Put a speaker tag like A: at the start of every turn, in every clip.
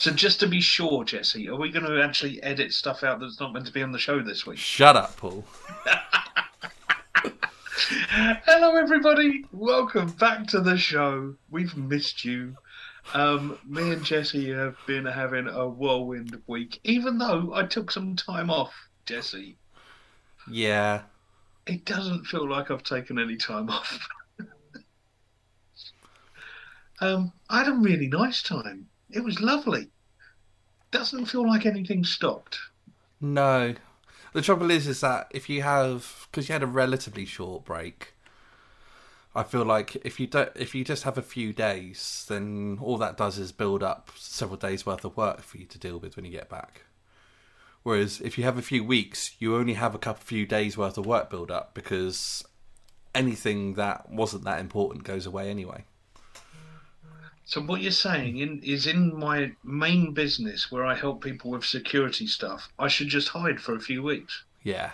A: So just to be sure, Jesse, are we going to actually edit stuff out that's not meant to be on the show this week?
B: Shut up, Paul.
A: Hello, everybody. Welcome back to the show. We've missed you. Um, me and Jesse have been having a whirlwind week, even though I took some time off, Jesse.
B: Yeah.
A: It doesn't feel like I've taken any time off. um, I had a really nice time. It was lovely. Doesn't feel like anything stopped.
B: No. The trouble is, is that if you have, because you had a relatively short break, I feel like if you don't, if you just have a few days, then all that does is build up several days worth of work for you to deal with when you get back. Whereas if you have a few weeks, you only have a couple few days worth of work build up because anything that wasn't that important goes away anyway.
A: So what you're saying in, is in my main business where I help people with security stuff, I should just hide for a few weeks.
B: Yeah,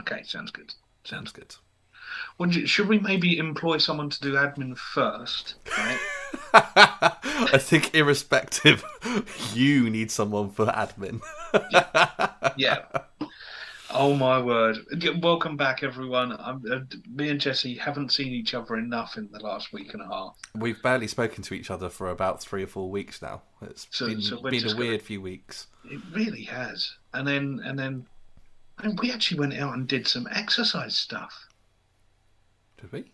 A: Okay, sounds good. Sounds
B: good.
A: You, should we maybe employ someone to do admin first? Right?
B: I think irrespective, you need someone for admin.
A: yeah. Oh my word! Welcome back, everyone. I'm, uh, me and Jesse haven't seen each other enough in the last week and a half.
B: We've barely spoken to each other for about three or four weeks now. It's
A: So-
B: been,
A: so
B: been a
A: gonna-
B: weird few weeks.
A: It really has. And then, and then, and we actually went out and did some exercise stuff.
B: Did we?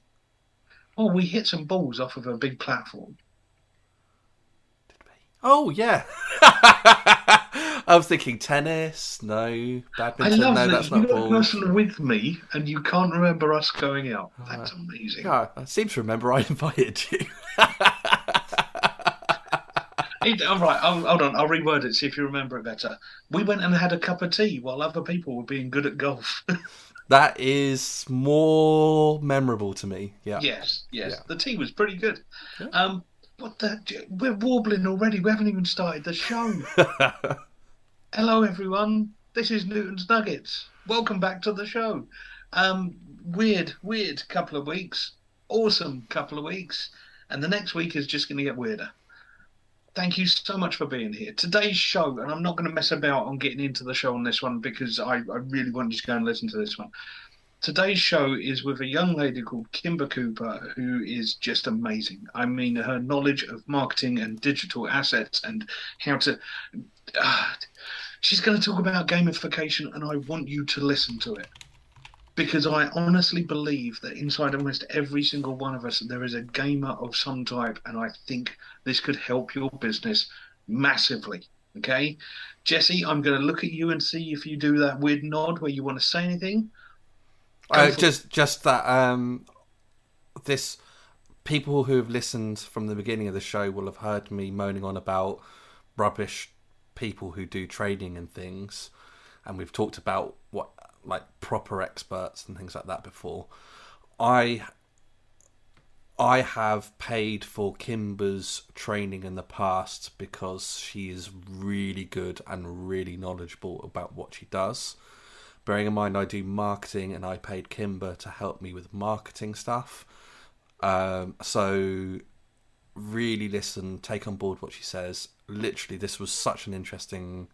A: Oh, we hit some balls off of a big platform.
B: Oh yeah. I was thinking tennis. No,
A: I
B: badminton.
A: love
B: no,
A: that
B: that's
A: you're
B: not
A: a person with me and you can't remember us going out. That's
B: Uh,
A: amazing.
B: Yeah, I seem to remember I invited you.
A: It- all right, I'll, hold on. I'll reword it. See if you remember it better. We went and had a cup of tea while other people were being good at golf.
B: that is more memorable to me. Yeah.
A: yes, yes.
B: Yeah.
A: The tea was pretty good.
B: Yeah.
A: Um, what the? We're warbling already. We haven't even started the show. Hello, everyone. This is Newton's Nuggets. Welcome back to the show. Um, weird, weird couple of weeks. Awesome couple of weeks. And the next week is just going to get weirder. Thank you so much for being here. Today's show, and I'm not going to mess about on getting into the show on this one because I, I really want you to go and listen to this one. Today's show is with a young lady called Kimber Cooper, who is just amazing. I mean, her knowledge of marketing and digital assets and how to. ah, she's going to talk about gamification, and I want you to listen to it because I honestly believe that inside almost every single one of us, there is a gamer of some type, and I think this could help your business massively. Okay, Jesse, I'm going to look at you and see if you do that weird nod where you want to say anything.
B: Uh,
A: Go for it.
B: just just that um this people who have listened from the beginning of the show will have heard me moaning on about rubbish people who do trading and things. And we've talked about what like proper experts and things like that before. I i have paid for kimber's training in the past because she is really good and really knowledgeable about what she does bearing in mind I do marketing and I paid Kimber to help me with marketing stuff. Um, so really listen, take on board what she says. Literally, this was such an interesting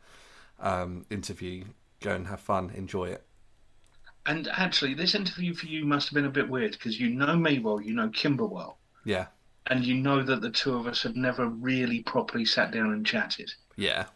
B: um, interview. Go and have fun, enjoy it.
A: And actually, this interview for you must have been a bit weird because you know me well, you know Kimber well,
B: Yeah,
A: and you know that the two of us have never really properly sat down and chatted.
B: yeah,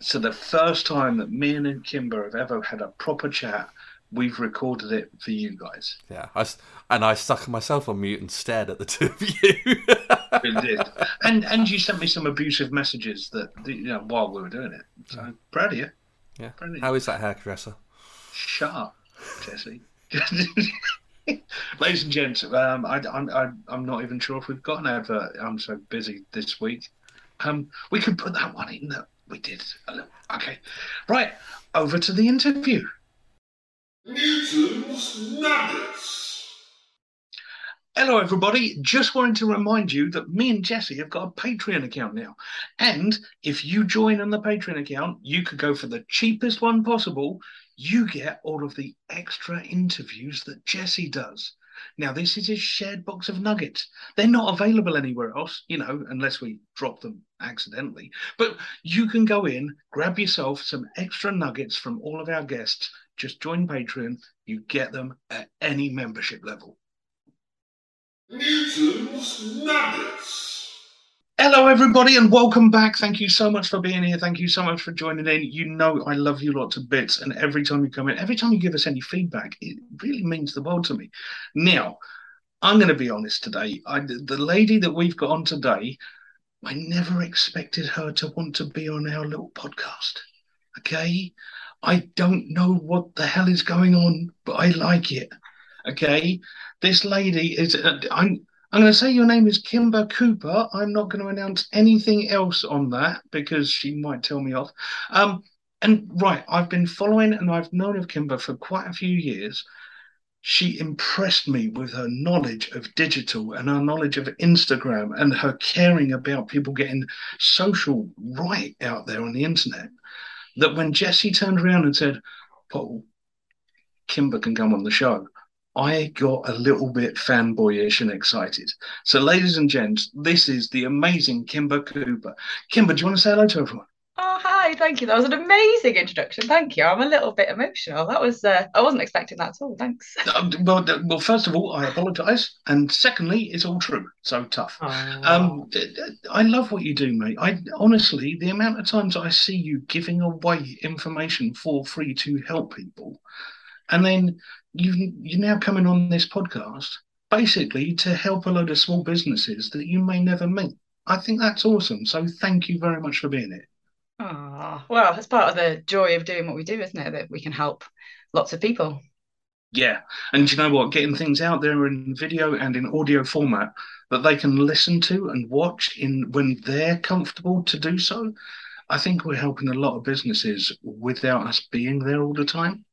A: So the first time that me and Kimber have ever had a proper chat, we've recorded it for you guys.
B: yeah. I and I stuck myself on mute and stared at the two of you.
A: We did, and and you sent me some abusive messages that you know while we were doing it. So proud of you.
B: yeah. How is that hairdresser?
A: Sharp, up, Jesse. Ladies and gents, um, I, I'm I, I'm not even sure if we've got an advert. I'm so busy this week. Um, we could put that one in that we did. Okay, right over to the interview.
C: Newton's Nuggets.
A: Hello, everybody. Just wanted to remind you that me and Jesse have got a Patreon account now. And if you join on the Patreon account, you could go for the cheapest one possible. You get all of the extra interviews that Jesse does. Now, this is his shared box of nuggets. They're not available anywhere else, you know, unless we drop them accidentally. But you can go in, grab yourself some extra nuggets from all of our guests. Just join Patreon. You get them at any membership level.
C: Newton's Nuggets.
A: Hello, everybody, and welcome back. Thank you so much for being here. Thank you so much for joining in. You know, I love you lots of bits, and every time you come in, every time you give us any feedback, it really means the world to me. Now, I'm going to be honest today. I, the lady that we've got on today, I never expected her to want to be on our little podcast. Okay, I don't know what the hell is going on, but I like it. Okay, this lady is. Uh, I'm. I'm going to say your name is Kimber Cooper. I'm not going to announce anything else on that because she might tell me off. Um, and right, I've been following and I've known of Kimber for quite a few years. She impressed me with her knowledge of digital and her knowledge of Instagram and her caring about people getting social right out there on the internet. That when Jesse turned around and said, Paul, Kimber can come on the show, I got a little bit fanboyish and excited. So, ladies and gents, this is the amazing Kimber Cooper. Kimber, do you want to say hello to everyone?
D: Oh, hi, thank you. That was an amazing introduction. Thank you. I'm a little bit emotional. That was, uh, I wasn't expecting that at all. Thanks.
A: Um, well, well, first of all, I apologise. And secondly, it's all true. So tough. Um, I love what you do, mate. I honestly, the amount of times I see you giving away information for free to help people, and then you you're now coming on this podcast basically to help a load of small businesses that you may never meet. I think that's awesome. So thank you very much for being here.
D: Oh, well, it's part of the joy of doing what we do, isn't it? That we can help lots of people.
A: Yeah. And you know what? Getting things out there in video and in audio format that they can listen to and watch in when they're comfortable to do so. I think we're helping a lot of businesses without us being there all the time.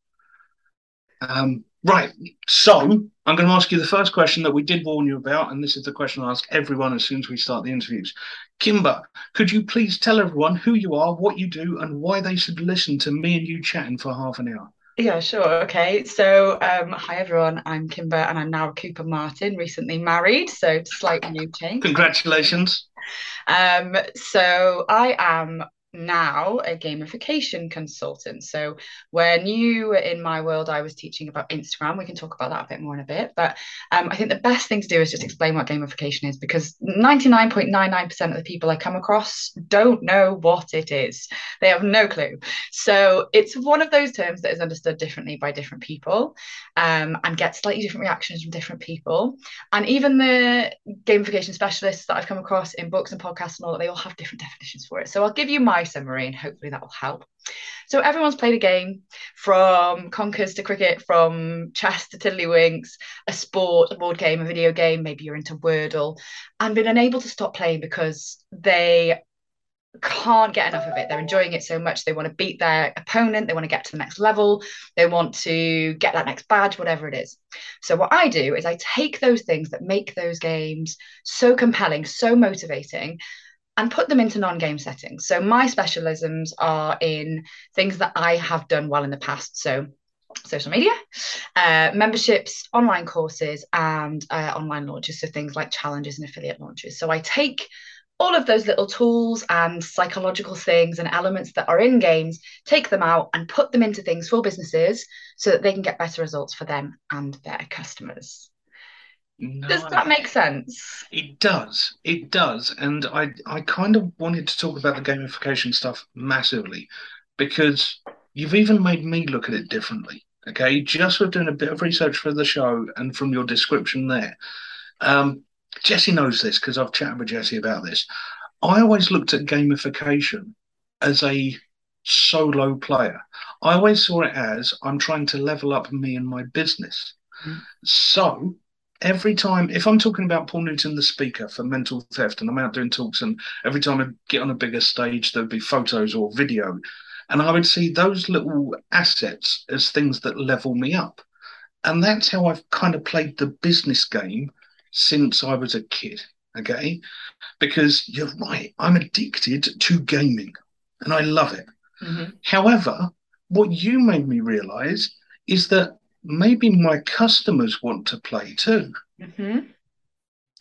A: Um, right. So I'm going to ask you the first question that we did warn you about, and this is the question I ask everyone as soon as we start the interviews. Kimber, could you please tell everyone who you are, what you do, and why they should listen to me and you chatting for half an hour?
D: Yeah, sure. Okay. So, um, hi everyone. I'm Kimber, and I'm now Cooper Martin, recently married. So, slight new change.
A: Congratulations.
D: Um, so I am now a gamification consultant. So when you in my world, I was teaching about Instagram. We can talk about that a bit more in a bit. But um, I think the best thing to do is just explain what gamification is because 99.99% of the people I come across don't know what it is. They have no clue. So it's one of those terms that is understood differently by different people um, and gets slightly different reactions from different people. And even the gamification specialists that I've come across in books and podcasts and all that, they all have different definitions for it. So I'll give you my summary hopefully that will help. So everyone's played a game from conkers to cricket, from chess to tiddlywinks, a sport, a board game, a video game, maybe you're into Wordle, and been unable to stop playing because they can't get enough of it. They're enjoying it so much. They want to beat their opponent. They want to get to the next level. They want to get that next badge, whatever it is. So, what I do is I take those things that make those games so compelling, so motivating, and put them into non-game settings. So my specialisms are in things that I have done well in the past. So social media, uh, memberships, online courses, and uh, online launches. So things like challenges and affiliate launches. So I take all of those little tools and psychological things and elements that are in games, take them out and put them into things for businesses so that they can get better results for them and their customers. No, does that make sense?
A: It does. It does. And I, I kind of wanted to talk about the gamification stuff massively because you've even made me look at it differently. Okay. Just with doing a bit of research for the show and from your description there. Um, Jesse knows this because I've chatted with Jesse about this. I always looked at gamification as a solo player. I always saw it as I'm trying to level up me and my business. Mm. So every time if i'm talking about paul newton the speaker for mental theft and i'm out doing talks and every time i get on a bigger stage there'd be photos or video and i would see those little assets as things that level me up. And that's how i've kind of played the business game since i was a kid okay? Because you're right i'm addicted to gaming and i love it. Mm-hmm. however what you made me realize is that maybe my customers want to play too.
D: Mm-hmm.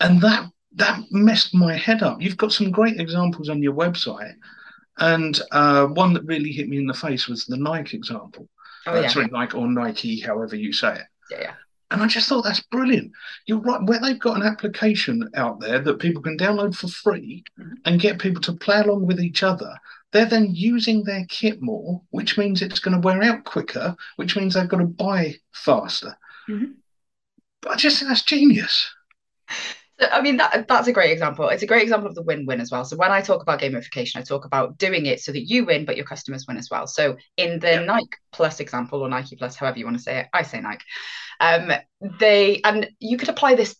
A: And that that messed my head up. You've got some great examples on your website, and uh, one that really hit me in the face was the Nike example.
D: Oh
A: Uh, sorry, Nike or Nike, however you say it.
D: yeah, yeah.
A: And I just thought that's brilliant. You're right, where they've got an application out there that people can download for free
D: Mhm.
A: and get people to play along with each other. They're then using their kit more, which means it's going to wear out quicker, which means they've got to buy faster.
D: Mhm.
A: But I just think that's genius.
D: I mean, that that's a great example. It's a great example of the win-win as well. So when I talk about gamification, I talk about doing it so that you win, but your customers win as well. So in the. Nike Plus example, or Nike Plus, however you want to say it, I say Nike. Um, they and you could apply this.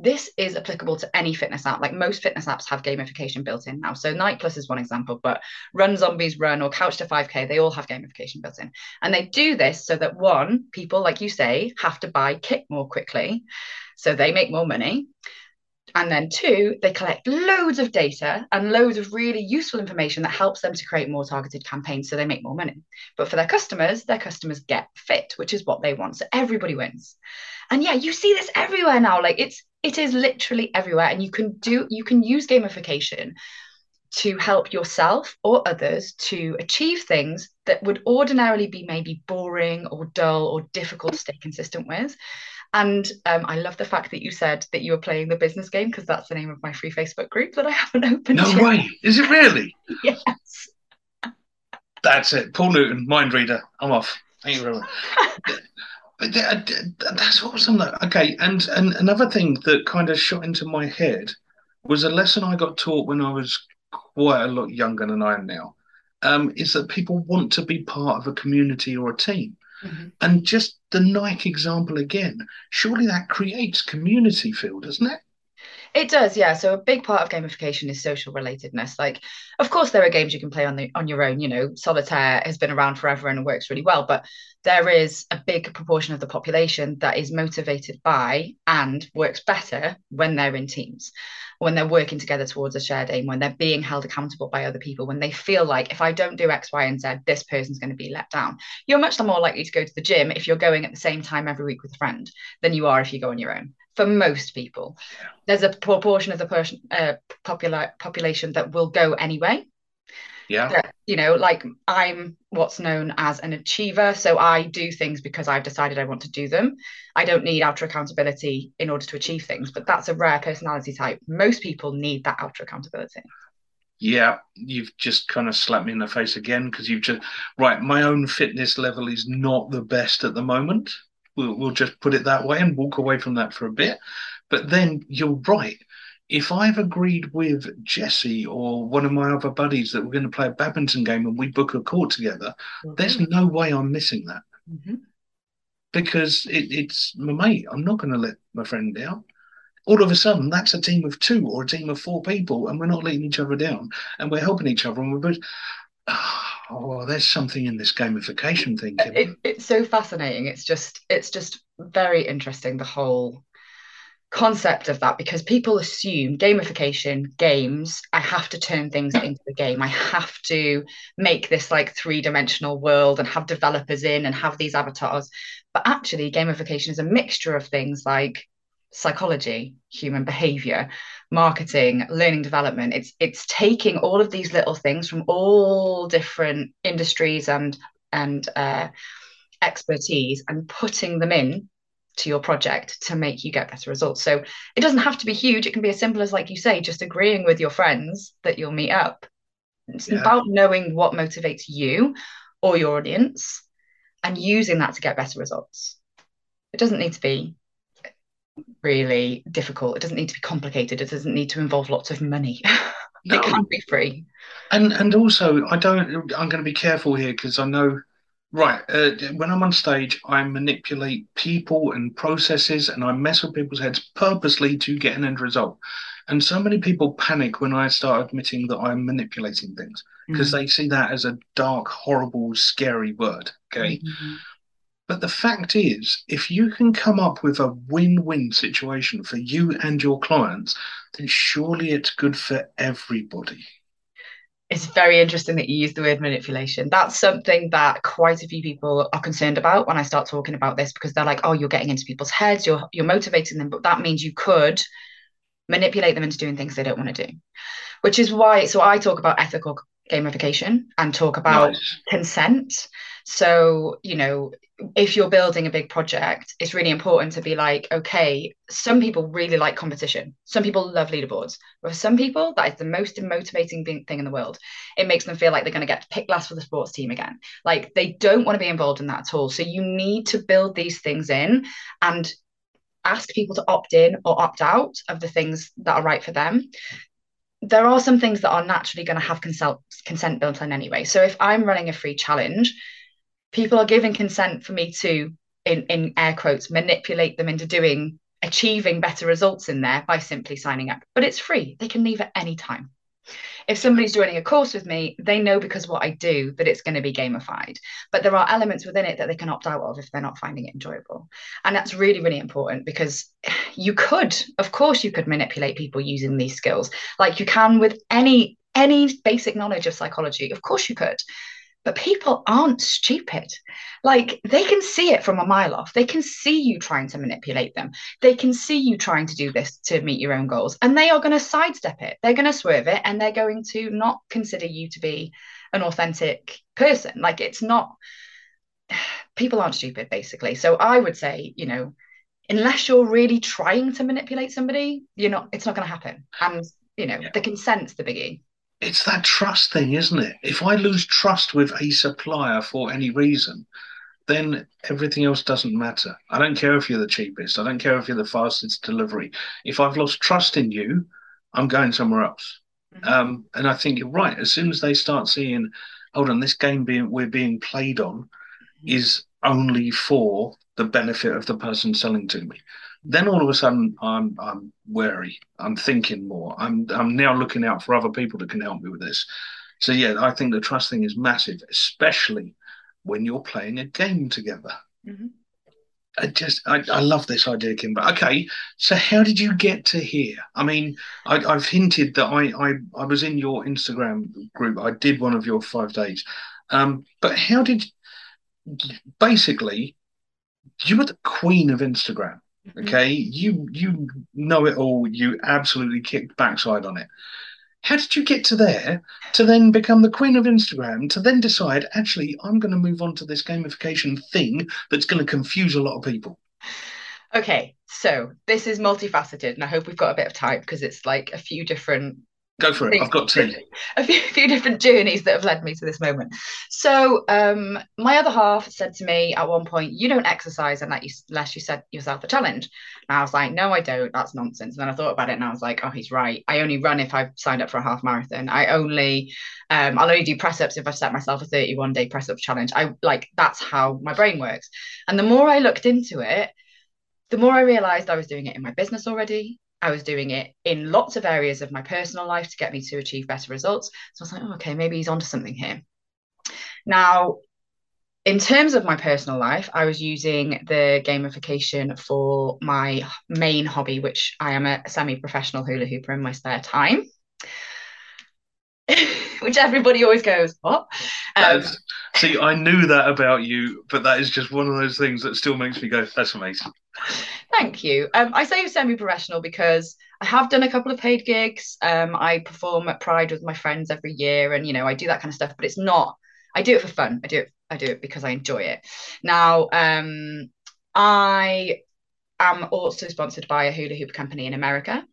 D: This is applicable to any fitness app. Like most fitness apps have gamification built in now. So Nike Plus is one example, but Run Zombies Run or Couch to 5K, they all have gamification built in. And they do this so that one, people, like you say, have to buy kit more quickly. So they make more money. And then two, they collect loads of data and loads of really useful information that helps them to create more targeted campaigns so they make more money. But for their customers, their customers get fit, which is what they want. So everybody wins. And yeah, you see this everywhere now. Like it's it is literally everywhere. And you can do you can use gamification to help yourself or others to achieve things that would ordinarily be maybe boring or dull or difficult to stay consistent with. And um, I love the fact that you said that you were playing the business game because that's the name of my free Facebook group that I haven't opened.
A: No
D: yet.
A: way. Is it really?
D: Yes.
A: That's it. Paul Newton, mind reader. I'm off. Thank you very much. Th- th- that's awesome, though. Okay, and, and another thing that kind of shot into my head was a lesson I got taught when I was quite a lot younger than I am now. Um, is that people want to be part of a community or a team,
D: Mhm.
A: and just the Nike example again. Surely that creates community feel, doesn't it?
D: It does, yeah. So a big part of gamification is social relatedness. Like, of course, there are games you can play on the on your own. You know, solitaire has been around forever and works really well, but there is a big proportion of the population that is motivated by and works better when they're in teams, when they're working together towards a shared aim, when they're being held accountable by other people, when they feel like if I don't do X, Y, and Z, this person's going to be let down. You're much more likely to go to the gym if you're going at the same time every week with a friend than you are if you go on your own. For most people, there's a proportion of the person, uh, popular population that will go anyway.
A: Yeah.
D: That, you know, like I'm what's known as an achiever, so I do things because I've decided I want to do them. I don't need outer accountability in order to achieve things, but that's a rare personality type. Most people need that outer accountability.
A: Yeah, you've just kind of slapped me in the face again because you've just right. My own fitness level is not the best at the moment. We'll, we'll just put it that way and walk away from that for a bit. But then you're right. If I've agreed with Jesse or one of my other buddies that we're going to play a badminton game and we book a court together, there's no way I'm missing that
D: Mhm.
A: because it, it's my mate. I'm not going to let my friend down. All of a sudden, that's a team of two or a team of four people, and we're not letting each other down, and we're helping each other, and we're both. Oh, there's something in this gamification thing. Kim.
D: It, it's so fascinating. It's just it's just very interesting the whole concept of that because people assume gamification games i have to turn things into a game i have to make this like three-dimensional world and have developers in and have these avatars but actually gamification is a mixture of things like psychology human behavior marketing learning development it's it's taking all of these little things from all different industries and and uh, expertise and putting them in to your project to make you get better results. So it doesn't have to be huge. It can be as simple as, like you say, just agreeing with your friends that you'll meet up. It's
A: Yeah.
D: about knowing what motivates you or your audience and using that to get better results. It doesn't need to be really difficult. It doesn't need to be complicated. It doesn't need to involve lots of money. It can be free.
A: And and also, I don't. I'm going to be careful here because I know. Right, uh, when I'm on stage, I manipulate people and processes, and I mess with people's heads purposely to get an end result. And so many people panic when I start admitting that I'm manipulating things because they see that as a dark, horrible, scary word. Okay.
D: Mhm.
A: But the fact is, if you can come up with a win win situation for you and your clients, then surely it's good for everybody.
D: It's very interesting that you use the word manipulation. That's something that quite a few people are concerned about when I start talking about this because they're like, "Oh, you're getting into people's heads, you're you're motivating them," but that means you could manipulate them into doing things they don't want to do. Which is why so I talk about ethical gamification and talk about nice. consent. So, you know, if you're building a big project, it's really important to be like, okay, some people really like competition. Some people love leaderboards. But for some people, that is the most motivating thing in the world. It makes them feel like they're going to get picked last for the sports team again. Like they don't want to be involved in that at all. So you need to build these things in and ask people to opt in or opt out of the things that are right for them there are some things that are naturally going to have consent consent built in anyway. So if I'm running a free challenge, people are giving consent for me to in in air quotes manipulate them into doing achieving better results in there by simply signing up. But it's free. They can leave at any time. If somebody's joining a course with me they know because what i do that it's going to be gamified. But there are elements within it that they can opt out of if they're not finding it enjoyable. And that's really really important because you could of course you could manipulate people using these skills. Like you can with any any basic knowledge of psychology. Of course you could but people aren't stupid. Like they can see it from a mile off. They can see you trying to manipulate them. They can see you trying to do this to meet your own goals. And they are going to sidestep it. They're going to swerve it and they're going to not consider you to be an authentic person. Like it's not, people aren't stupid, basically. So I would say, you know, unless you're really trying to manipulate somebody, you're not, it's not going to happen. And, you know, yeah. the consent's the biggie
A: it's that trust thing, isn't it? If I lose trust with a supplier for any reason, then everything else doesn't matter. I don't care if you're the cheapest. I don't care if you're the fastest delivery. If I've lost trust in you, I'm going somewhere else. Mm-hmm. Um, and I think you're right. As soon as they start seeing, hold on, this game being we're being played on mm-hmm. is only for the benefit of the person selling to me then all of a sudden I'm I'm wary. I'm thinking more. I'm I'm now looking out for other people that can help me with this. So yeah, I think the trust thing is massive, especially when you're playing a game together. Mm-hmm. I just I, I love this idea, Kimber. Okay, so how did you get to here? I mean, I, have hinted that I, I I was in your Instagram group. I did one of your five days, um, but how did basically you were the queen of Instagram? Mm-hmm. Okay, you you know it all. You absolutely kicked backside on it. How did you get to there to then become the queen of Instagram to then decide actually I'm going to move on to this gamification thing that's going to confuse a lot of people?
D: Okay, so this is multifaceted, and I hope we've got a bit of time because it's like a few different
A: Go for it. I've got two.
D: A few, few different journeys that have led me to this moment. So, um, my other half said to me at one point, "You don't exercise unless you, unless you set yourself a challenge." And I was like, "No, I don't. That's nonsense." And then I thought about it, and I was like, "Oh, he's right. I only run if I've signed up for a half marathon. I only, um, I'll only do press ups if I've set myself a 31 day press up challenge. I like that's how my brain works." And the more I looked into it, the more I realized I was doing it in my business already. I was doing it in lots of areas of my personal life to get me to achieve better results. So I was like, oh, okay, maybe he's onto something here. Now, in terms of my personal life, I was using the gamification for my main hobby, which I am a semi professional hula hooper in my spare time. which everybody always goes, What? Um,
A: see, I knew that about you, but that is just one of those things that still makes me go, That's amazing.
D: Thank you. Um, I say semi-professional because I have done a couple of paid gigs. Um, I perform at Pride with my friends every year, and you know I do that kind of stuff. But it's not. I do it for fun. I do it. I do it because I enjoy it. Now, um, I am also sponsored by a hula hoop company in America.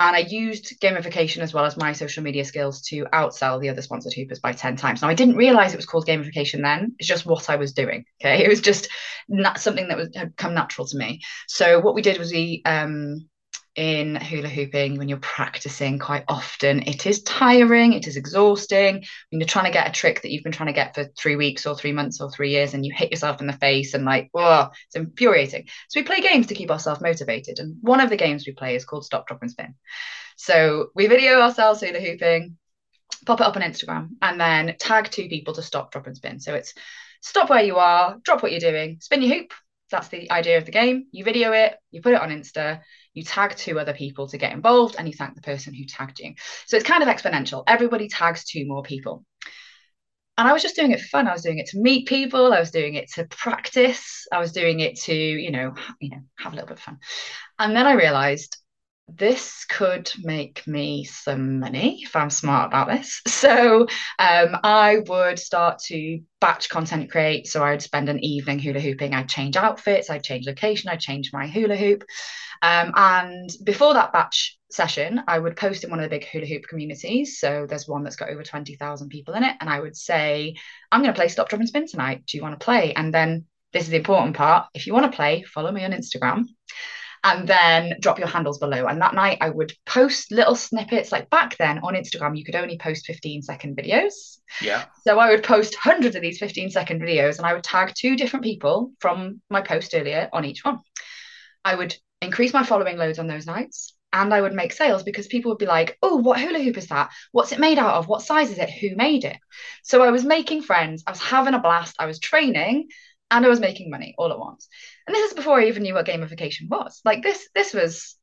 D: And I used gamification as well as my social media skills to outsell the other sponsored hoopers by 10 times. Now, I didn't realize it was called gamification then. It's just what I was doing. Okay. It was just not something that was had come natural to me. So, what we did was we um, in hula hooping when you're practicing quite often. It is tiring it is exhausting. When you're trying to get a trick that you've been trying to get for three weeks or three months or three years and you hit yourself in the face and like oh it's infuriating. So we play games to keep ourselves motivated and one of the games we play is called stop drop and spin. So we video ourselves hula hooping pop it up on instagram and then tag two people to stop drop and spin. So it's stop where you are drop what you're doing spin your hoop. That's the idea of the game. You video it you put it on insta you tag two other people to get involved, and you thank the person who tagged you. So it's kind of exponential. Everybody tags two more people. And I was just doing it for fun. I was doing it to meet people. I was doing it to practice. I was doing it to, you know, you know, have a little bit of fun. And then I realized this could make me some money if I'm smart about this. So um, I would start to batch content create. So I'd spend an evening hula hooping. I'd change outfits. I'd change location. I'd change my hula hoop. Um, and before that batch session, I would post in one of the big hula hoop communities. So there's one that's got over 20,000 people in it. And I would say, I'm going to play Stop, Drop, and Spin tonight. Do you want to play? And then this is the important part. If you want to play, follow me on Instagram and then drop your handles below. And that night I would post little snippets. Like back then on Instagram, you could only post 15 second videos.
A: Yeah.
D: So I would post hundreds of these 15 second videos and I would tag two different people from my post earlier on each one. I would increase my following loads on those nights and I would make sales because people would be like, oh, what hula hoop is that? What's it made out of? What size is it? Who made it? So I was making friends, I was having a blast, I was training, and I was making money all at once. And this is before I even knew what gamification was. Like this, this was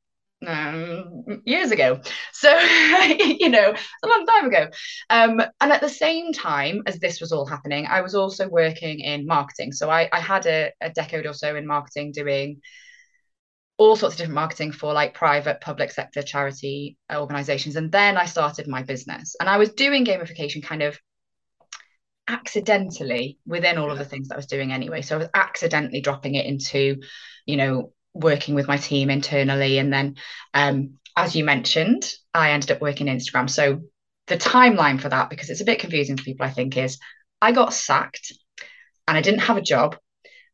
D: um, years ago. So, you know, a long time ago. Um, and at the same time as this was all happening, I was also working in marketing. So I, I had a, a decade or so in marketing doing all sorts of different marketing for like private, public sector, charity organizations. And then I started my business. And I was doing gamification kind of accidentally within all of the things that I was doing anyway. So I was accidentally dropping it into, you know, working with my team internally. And then, um, as you mentioned, I ended up working Instagram. So the timeline for that, because it's a bit confusing for people, I think, is I got sacked and I didn't have a job.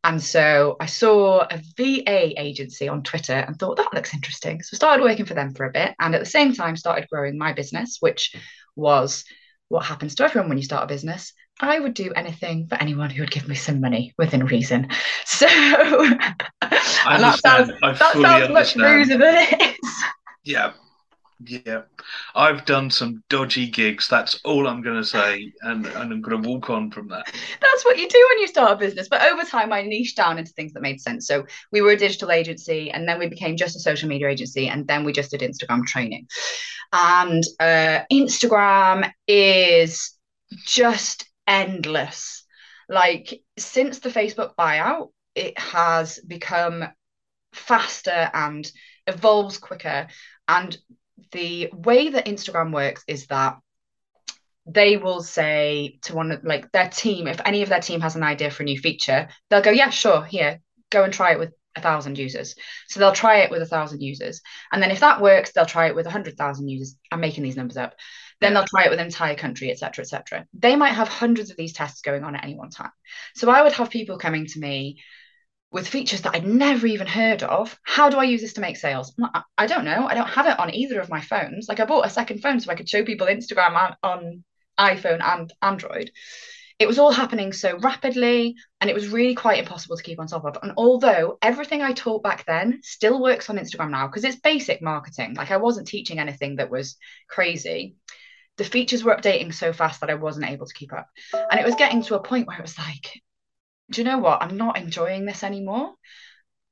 D: And so I saw a VA agency on Twitter and thought that looks interesting. So I started working for them for a bit and at the same time started growing my business, which was what happens to everyone when you start a business. I would do anything for anyone who would give me some money within reason. So that sounds, that sounds much ruder than it is.
A: Yeah. Yeah. I've done some dodgy gigs. That's all I'm going to say. And, and I'm going to walk on from that.
D: That's what you do when you start a business. But over time, I niched down into things that made sense. So we were a digital agency and then we became just a social media agency. And then we just did Instagram training. And uh, Instagram is just endless. Like since the Facebook buyout, it has become faster and evolves quicker. And the way that Instagram works is that they will say to one of like their team, if any of their team has an idea for a new feature, they'll go, Yeah, sure, here, go and try it with a thousand users. So they'll try it with a thousand users. And then if that works, they'll try it with a hundred thousand users. I'm making these numbers up. Then they'll try it with an entire country, etc., etc. They might have hundreds of these tests going on at any one time. So I would have people coming to me with features that I'd never even heard of. How do I use this to make sales? I don't know. I don't have it on either of my phones. Like I bought a second phone so I could show people Instagram on iPhone and Android. It was all happening so rapidly and it was really quite impossible to keep on top of. And although everything I taught back then still works on Instagram now because it's basic marketing, like I wasn't teaching anything that was crazy the features were updating so fast that I wasn't able to keep up. And it was getting to a point where it was like, do you know what? I'm not enjoying this anymore.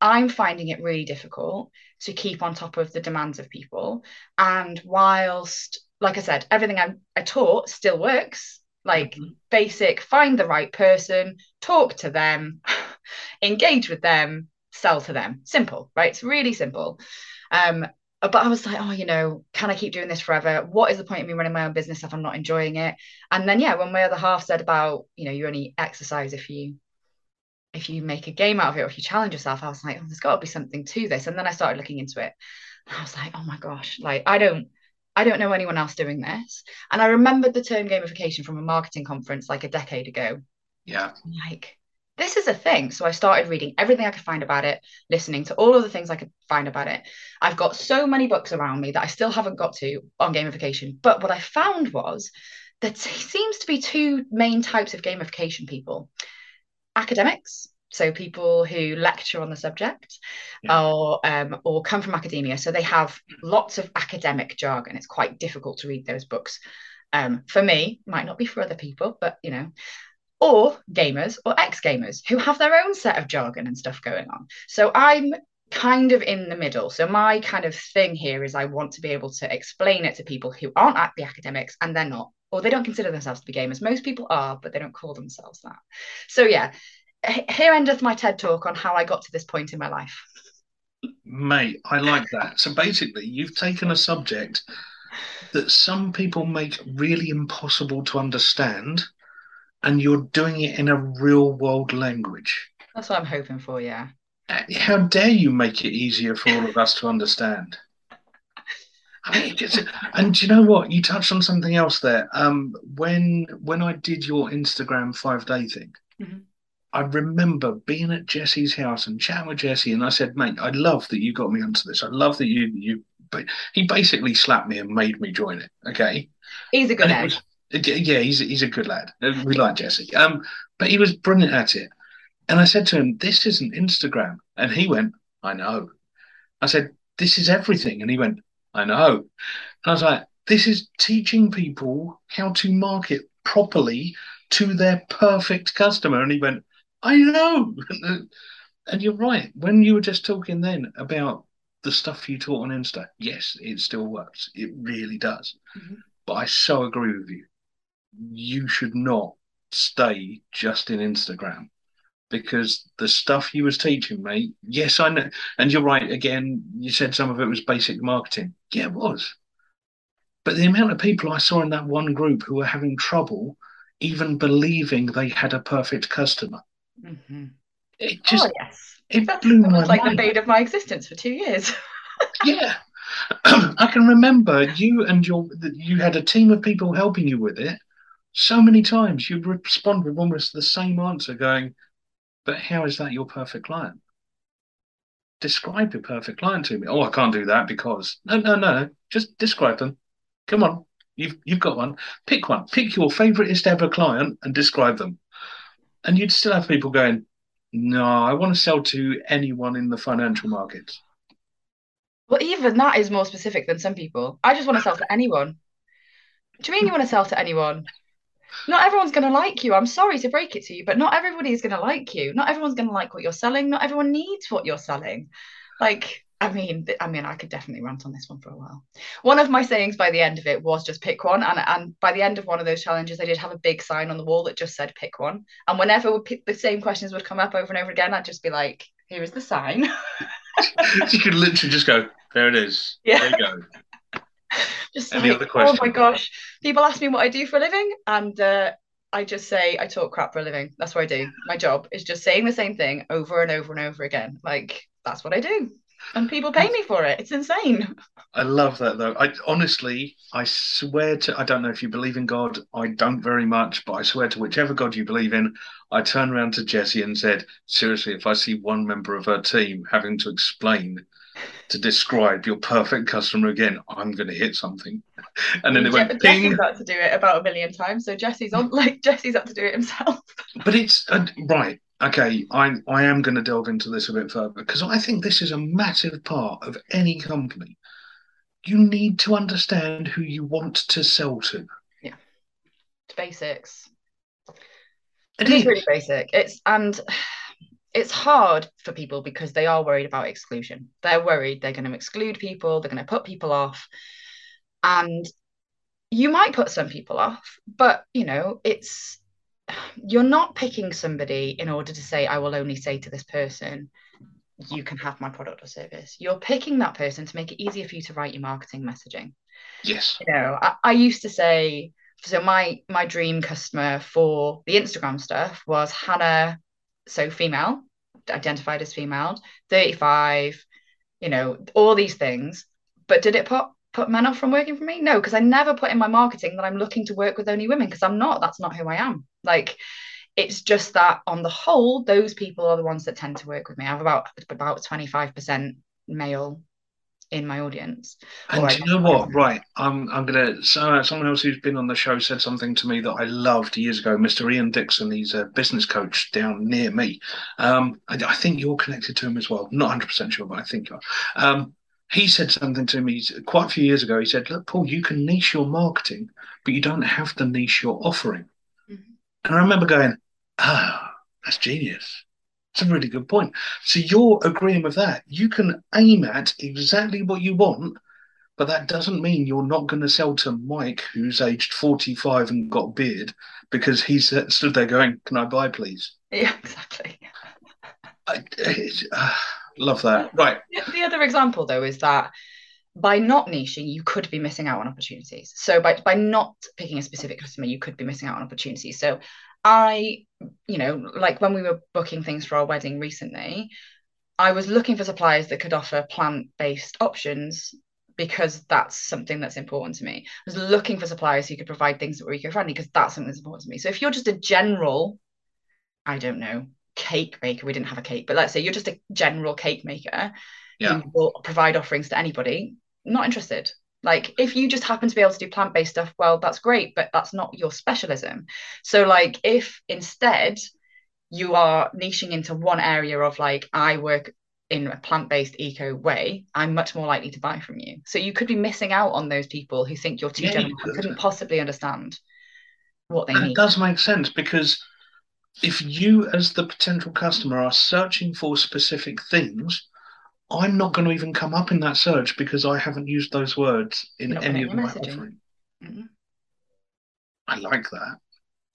D: I'm finding it really difficult to keep on top of the demands of people. And whilst, like I said, everything I, I taught still works, like mm-hmm. basic, find the right person, talk to them, engage with them, sell to them. Simple, right? It's really simple. Um, Uh, but I was like, oh, you know, can I keep doing this forever? What is the point of me running my own business if I'm not enjoying it? And then yeah, when my other half said about, you know, you only exercise if you if you make a game out of it or if you challenge yourself, I was like, oh, there's got to be something to this. And then I started looking into it. And I was like, oh my gosh, like I don't I don't know anyone else doing this. And I remembered the term gamification from a marketing conference like a decade ago.
A: Yeah.
D: Like this is a thing. So I started reading everything I could find about it, listening to all of the things I could find about it. I've got so many books around me that I still haven't got to on gamification. But what I found was that there seems to be two main types of gamification people academics. So people who lecture on the subject, yeah. or um, or come from academia, so they have lots of academic jargon. It's quite difficult to read those books. Um, for me, might not be for other people, but you know, or gamers or ex gamers who have their own set of jargon and stuff going on. So I'm kind of in the middle. So my kind of thing here is I want to be able to explain it to people who aren't at the academics and they're not, or they don't consider themselves to be gamers. Most people are, but they don't call themselves that. So yeah, here endeth my TED talk on how I got to this point in my life.
A: Mate, I like that. So basically, you've taken a subject that some people make really impossible to understand, and you're doing it in a real world language.
D: That's what I'm hoping for, yeah.
A: How dare you make it easier for all of us to understand? I mean, just, and do you know what? You touched on something else there. Um, when when I did your Instagram five day thing,
D: Mhm.
A: I remember being at Jesse's house and chatting with Jesse, and I said, "Mate, I love that you got me onto this. I love that you you." But he basically slapped me and made me join it. Okay,
D: He's a good egg.
A: Yeah, he's he's a good lad. We like Jesse. Um, but he was brilliant at it. And I said to him, "This isn't Instagram," and he went, "I know." I said, "This is everything," and he went, "I know." And I was like, "This is teaching people how to market properly to their perfect customer," and he went, "I know." and you're right. When you were just talking then about the stuff you taught on Insta, yes, it still works. It really does.
D: Mhm.
A: But I so agree with you. You should not stay just in Instagram because the stuff you was teaching me, yes, I know. And you're right. Again, you said some of it was basic marketing. Yeah, it was. But the amount of people I saw in that one group who were having trouble even believing they had a perfect customer,
D: Mhm.
A: it just
D: oh yes,
A: it blew
D: that
A: my
D: was like the
A: mind.
D: bane of my existence for two years.
A: Yeah. I can remember you and your you had a team of people helping you with it. So many times you'd respond with almost the same answer, going, "But how is that your perfect client? Describe your perfect client to me." Oh, I can't do that because no, no, no, no. Just describe them. Come on, you've you've got one. Pick one. Pick your favoriteest ever client and describe them. And you'd still have people going, "No, I want to sell to anyone in the financial markets."
D: Well, even that is more specific than some people. I just want to sell to anyone. Do you mean you want to sell to anyone? Not everyone's going to like you. I'm sorry to break it to you, but not everybody is going to like you. Not everyone's going to like what you're selling. Not everyone needs what you're selling. Like, I mean, I mean, I could definitely rant on this one for a while. One of my sayings by the end of it was just pick one, and and by the end of one of those challenges, I did have a big sign on the wall that just said pick one. And whenever the same questions would come up over and over again, I'd just be like, "Here is the sign."
A: you could literally just go, there it is.
D: Yeah.
A: There you go.
D: just
A: Any
D: like, oh my gosh, people ask me what I do for a living, and uh, I just say I talk crap for a living. That's what I do. My job is just saying the same thing over and over and over again. Like that's what I do, and people pay me for it. It's insane.
A: I love that though. I honestly, I swear to, I don't know if you believe in God. I don't very much, but I swear to whichever God you believe in, I turned around to Jesse and said, seriously, if I see one member of her team having to explain to describe your perfect customer again, I'm going to hit something. And then it went ping.
D: Jesse's had to do it about a million times, so Jesse's on like Jesse's up to do it himself.
A: But it's uh, right. Okay, I I am going to delve into this a bit further because I think this is a massive part of any company. You need to understand who you want to sell to.
D: Yeah, it's basics.
A: It
D: It is
A: is.
D: really basic. It's and it's hard for people because they are worried about exclusion. They're worried they're going to exclude people, they're going to put people off. And you might put some people off, but you know, it's you're not picking somebody in order to say, I will only say to this person, you can have my product or service. You're picking that person to make it easier for you to write your marketing messaging
A: Yes.
D: you know I, I used to say so my my dream customer for the instagram stuff was hannah so female identified as female 35 you know all these things. But did it put put men off from working for me? No because i never put in my marketing that i'm looking to work with only women because i'm not. That's not who i am. Like it's just that on the whole those people are the ones that tend to work with me. I have about about 25% male in my audience
A: And do you know what? Right, I'm I'm gonna. So, someone else who's been on the show said something to me that I loved years ago. Mr. Ian Dixon, he's a business coach down near me. Um, I, I think you're connected to him as well. Not 100 percent sure, but I think you are. Um, he said something to me quite a few years ago. He said, "Look, Paul, you can niche your marketing, but you don't have to niche your offering."
D: Mhm.
A: And I remember going, "Ah, that's genius." It's a really good point. So you're agreeing with that. You can aim at exactly what you want, but that doesn't mean you're not going to sell to Mike, who's aged 45 and got a beard, because he's stood there going, Can I buy, please?
D: Yeah, exactly.
A: I, uh, love that. Right.
D: The other example, though, is that by not niching, you could be missing out on opportunities. So by by not picking a specific customer, you could be missing out on opportunities. So I, you know, like when we were booking things for our wedding recently, I was looking for suppliers that could offer plant-based options because that's something that's important to me. I was looking for suppliers who could provide things that were eco-friendly because that's something that's important to me. So if you're just a general, I don't know, cake maker, we didn't have a cake, but let's say you're just a general cake maker
A: yeah.
D: who will provide offerings to anybody, not interested. Like if you just happen to be able to do plant-based stuff, well, that's great, but that's not your specialism. So like if instead you are niching into one area of like I work in a plant-based eco way, I'm much more likely to buy from you. So you could be missing out on those people who think you're too
A: Yeah,
D: general
A: you could.
D: couldn't possibly understand what they
A: And
D: need.
A: it does make sense because if you, as the potential customer, are searching for specific things, I'm not going to even come up in that search because I haven't used those words in any of my
D: messaging.
A: offering.
D: Mhm.
A: I like that.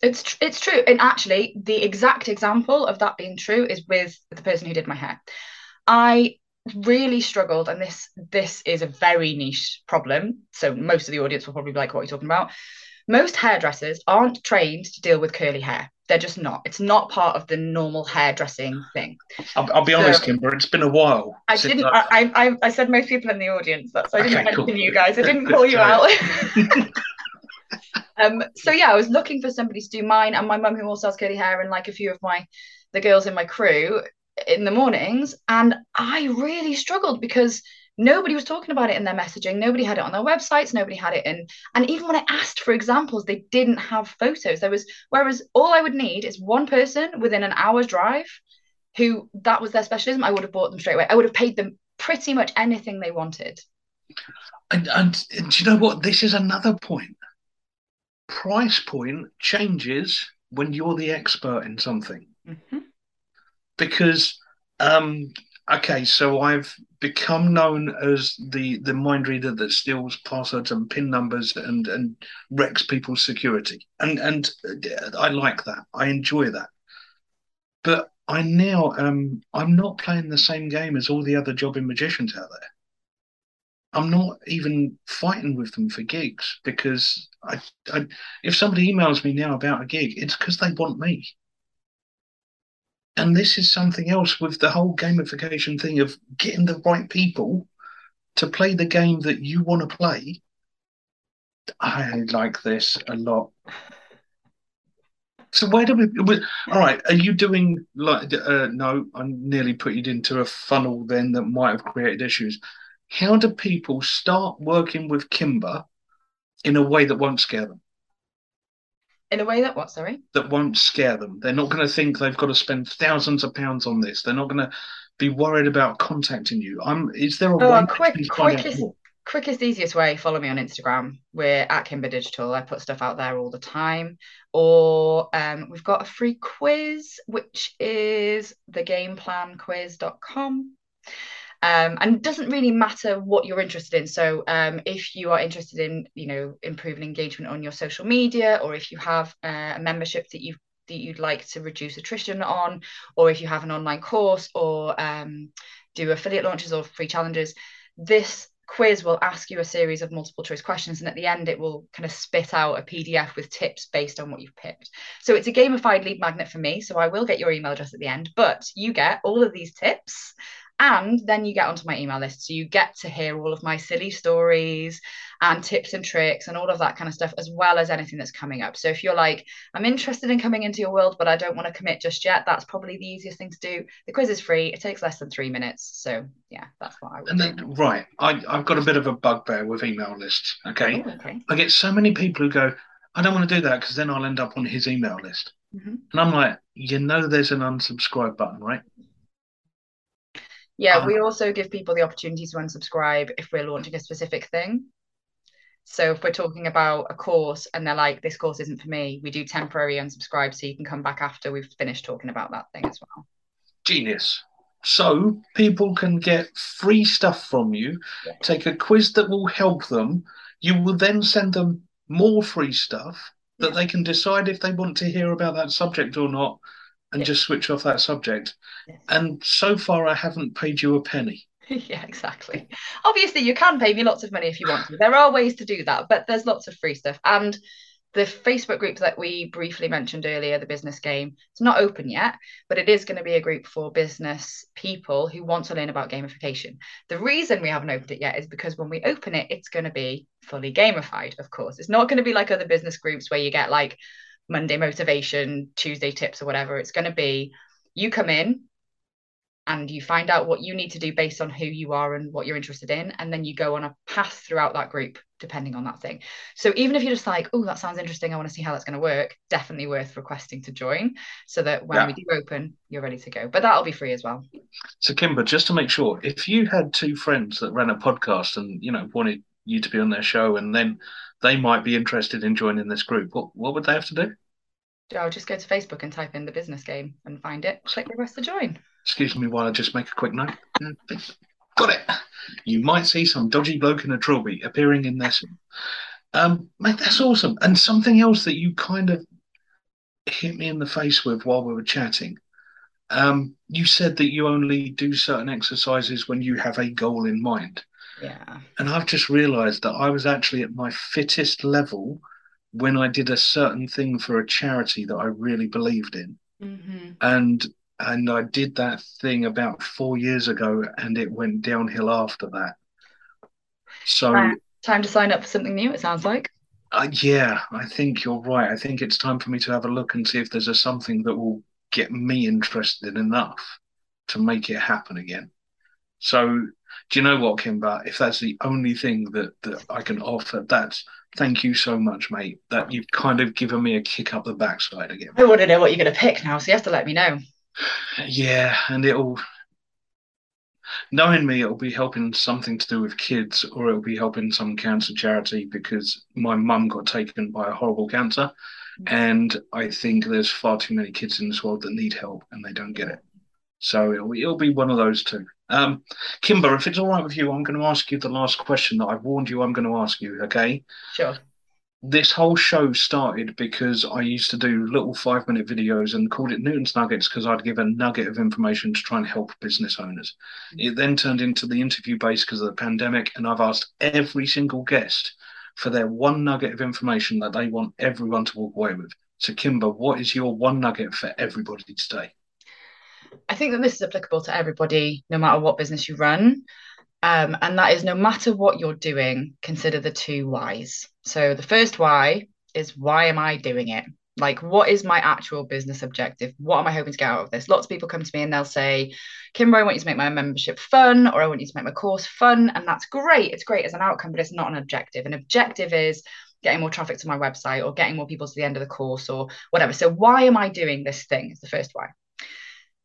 D: It's tr- it's true, and actually, the exact example of that being true is with the person who did my hair. I really struggled, and this this is a very niche problem. So most of the audience will probably be like, "What are you talking about?" Most hairdressers aren't trained to deal with curly hair. They're just not. It's not part of the normal hairdressing thing.
A: I'll, I'll be
D: So-
A: honest, Kimber, it's been a while.
D: I didn't.
A: I-
D: I, I said most people in the audience. That's I didn't
A: Okay,
D: mention
A: cool.
D: you guys. I didn't call you out. um. So yeah, I was looking for somebody to do mine, and my mum who also has curly hair, and like a few of my the girls in my crew in the mornings, and I really struggled because nobody was talking about it in their messaging. Nobody had it on their websites. Nobody had it in, and even when I asked for examples, they didn't have photos. There was whereas all I would need is one person within an hour's drive who that was their specialism, I would have bought them straight away. I would have paid them pretty much anything they wanted.
A: And, and, and do you know what? This is another point. Price point changes when you're the expert in something.
D: Mm-hmm.
A: because um okay so i've become known as the the mind reader that steals passwords and pin numbers and and wrecks people's security. And and i like that. I enjoy that. But i now um i'm not playing the same game as all the other jobbing magicians out there. I'm not even fighting with them for gigs because i, I if somebody emails me now about a gig it's because they want me and this is something else with the whole gamification thing of getting the right people to play the game that you want to play. I like this a lot. So where do we? we- All right, are you doing like? Uh, no, I nearly put you into a funnel then that might have created issues. How do people start working with Kimber in a way that won't scare them?
D: In a way that what? Sorry.
A: that won't scare them. They're not going to think they've got to spend thousands of pounds on this. They're not going to be worried about contacting you. I'm. Is there a
D: Oh,
A: way
D: quick-
A: to find out
D: quickest- Quickest, easiest way. Follow me on Instagram. We're at Kimber Digital. I put stuff out there all the time. Or um, we've got a free quiz, which is thegameplanquiz.com. Um, and it doesn't really matter what you're interested in. So um, if you are interested in, you know, improving engagement on your social media, or if you have uh, a membership that you that you'd like to reduce attrition on, or if you have an online course, or um, do affiliate launches or free challenges, this quiz will ask you a series of multiple choice questions and at the end it will kind of spit out a pdf with tips based on what you've picked so it's a gamified lead magnet for me so i will get your email address at the end but you get all of these tips and then you get onto my email list. So you get to hear all of my silly stories and tips and tricks and all of that kind of stuff as well as anything that's coming up. So if you're like i'm interested in coming into your world but i don't want to commit just yet that's probably the easiest thing to do. The quiz is free. It takes less than three minutes. So yeah that's what i would
A: And
D: do
A: right, I, I've got a bit of a bugbear with email lists. Okay,
D: Oh, okay.
A: I get so many people who go, "I don't want to do that because then I'll end up on his email list,"
D: Mhm.
A: and I'm like, "You know, there's an unsubscribe button, right?"
D: Yeah,
A: Um,
D: we also give people the opportunity to unsubscribe if we're launching a specific thing. So if we're talking about a course and they're like, this course isn't for me, we do temporary unsubscribe so you can come back after we've finished talking about that thing as well.
A: Genius. So people can get free stuff from you,
D: Yeah.
A: take a quiz that will help them. You will then send them more free stuff that
D: Yeah.
A: they can decide if they want to hear about that subject or not and
D: Yeah.
A: just switch off that subject.
D: Yes.
A: And so far, I haven't paid you a penny.
D: yeah, exactly. Obviously, you can pay me lots of money if you want to. There are ways to do that, but there's lots of free stuff. And the Facebook group that we briefly mentioned earlier, the business game, it's not open yet, but it is going to be a group for business people who want to learn about gamification. The reason we haven't opened it yet is because when we open it, it's going to be fully gamified, of course. It's not going to be like other business groups where you get like Monday motivation, Tuesday tips, or whatever. It's going to be you come in, and you find out what you need to do based on who you are and what you're interested in and then you go on a path throughout that group depending on that thing so even if you're just like oh that sounds interesting i want to see how that's going to work definitely worth requesting to join so that when
A: Yeah.
D: we do open you're ready to go but that'll be free as well
A: So, Kimber, just to make sure, if you had two friends that ran a podcast and you know wanted you to be on their show, and then they might be interested in joining this group, what what would they have to do?
D: i'll just go to facebook and type in the business game and find it click request to join
A: Excuse me while I just make a quick note. Got it. You might see some dodgy bloke in a trilby appearing in this. Um, mate, that's awesome. And something else that you kind of hit me in the face with while we were chatting. Um, you said that you only do certain exercises when you have a goal in mind.
D: Yeah
A: And I've just realized that I was actually at my fittest level when I did a certain thing for a charity that I really believed in.
D: mm-hmm.
A: And and I did that thing about four years ago and it went downhill after that. So
D: Right. time to sign up for something new it sounds like
A: uh, yeah, I think you're right. I think it's time for me to have a look and see if there's a something that will get me interested enough to make it happen again. So, do you know what, Kimber? If that's the only thing that, that I can offer, that's thank you so much, mate. That you've kind of given me a kick up the backside again.
D: i want to know what you're going to pick now so you have to let me know
A: Yeah, and it'll knowing me, it'll be helping something to do with kids, or it'll be helping some cancer charity because my mum got taken by a horrible cancer, mm. and I think there's far too many kids in this world that need help and they don't get it. So it'll be, it'll be one of those two. Um, Kimber, if it's all right with you, I'm going to ask you the last question that I've warned you I'm going to ask you. Okay
D: sure
A: this whole show started because I used to do little five minute videos and called it Newton's Nuggets because I'd give a nugget of information to try and help business owners. It then turned into the interview base because of the pandemic, and I've asked every single guest for their one nugget of information that they want everyone to walk away with. So, Kimber, what is your one nugget for everybody today?
D: I think that this is applicable to everybody, no matter what business you run. Um, and that is no matter what you're doing, consider the two whys. So the first why is why am I doing it? Like, what is my actual business objective? What am I hoping to get out of this? Lots of people come to me and they'll say, Kimber, I want you to make my membership fun, or I want you to make my course fun. And that's great. It's great as an outcome, but it's not an objective. An objective is getting more traffic to my website or getting more people to the end of the course or whatever. So, why am I doing this thing? Is the first why.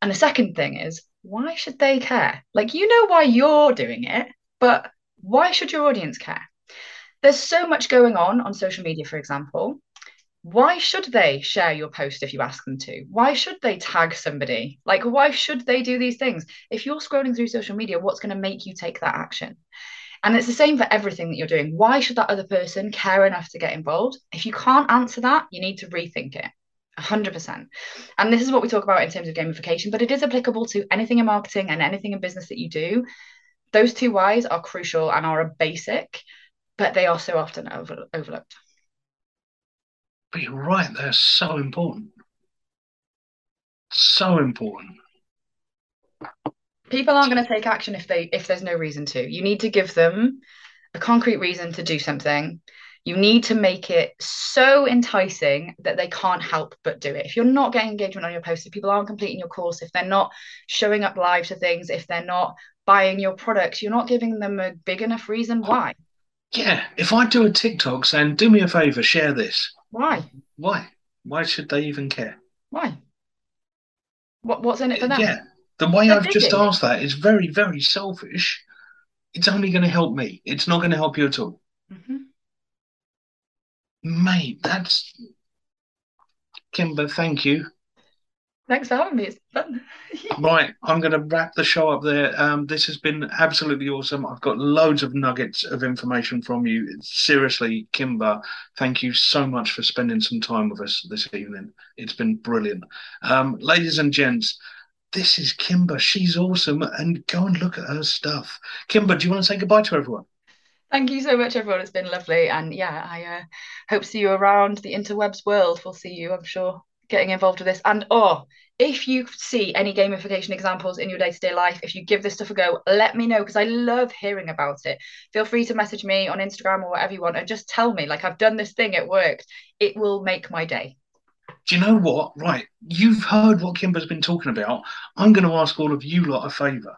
D: And the second thing is, why should they care? Like, you know why you're doing it, but why should your audience care? There's so much going on on social media, for example. Why should they share your post if you ask them to? Why should they tag somebody? Like, why should they do these things? If you're scrolling through social media, what's going to make you take that action? And it's the same for everything that you're doing. Why should that other person care enough to get involved? If you can't answer that, you need to rethink it. 100%. And this is what we talk about in terms of gamification, but it is applicable to anything in marketing and anything in business that you do. Those two whys are crucial and are a basic, but they are so often over, overlooked.
A: But you're right, they're so important. So important.
D: People aren't going to take action if they if there's no reason to. You need to give them a concrete reason to do something. You need to make it so enticing that they can't help but do it. If you're not getting engagement on your post, if people aren't completing your course, if they're not showing up live to things, if they're not buying your products, you're not giving them a big enough reason why.
A: Yeah, if I do a TikTok saying, do me a favor, share this,
D: Why?
A: why? Why should they even care?
D: Why? What what's in it for them?
A: Yeah, the way
D: They're
A: I've just asked that is very, very selfish. It's only going to help me. It's not going to help you at all.
D: Mhm.
A: Mate, that's. Kimber, thank you.
D: Thanks for having me. It's fun.
A: Right, I'm going to wrap the show up there. Um, this has been absolutely awesome. I've got loads of nuggets of information from you. Seriously, Kimber, thank you so much for spending some time with us this evening. It's been brilliant. Um, ladies and gents, this is Kimber. She's awesome. And go and look at her stuff. Kimber, do you want to say goodbye to everyone?
D: Thank you so much, everyone. It's been lovely. And yeah, I uh, hope to see you around the interwebs world. We'll see you, I'm sure, getting involved with this. And oh, if you see any gamification examples in your day-to-day life, if you give this stuff a go, let me know because I love hearing about it. Feel free to message me on Instagram or whatever you want and just tell me, like, I've done this thing, it worked. It will make my day.
A: Do you know what? Right, you've heard what Kimber's been talking about. I'm going to ask all of you lot a favour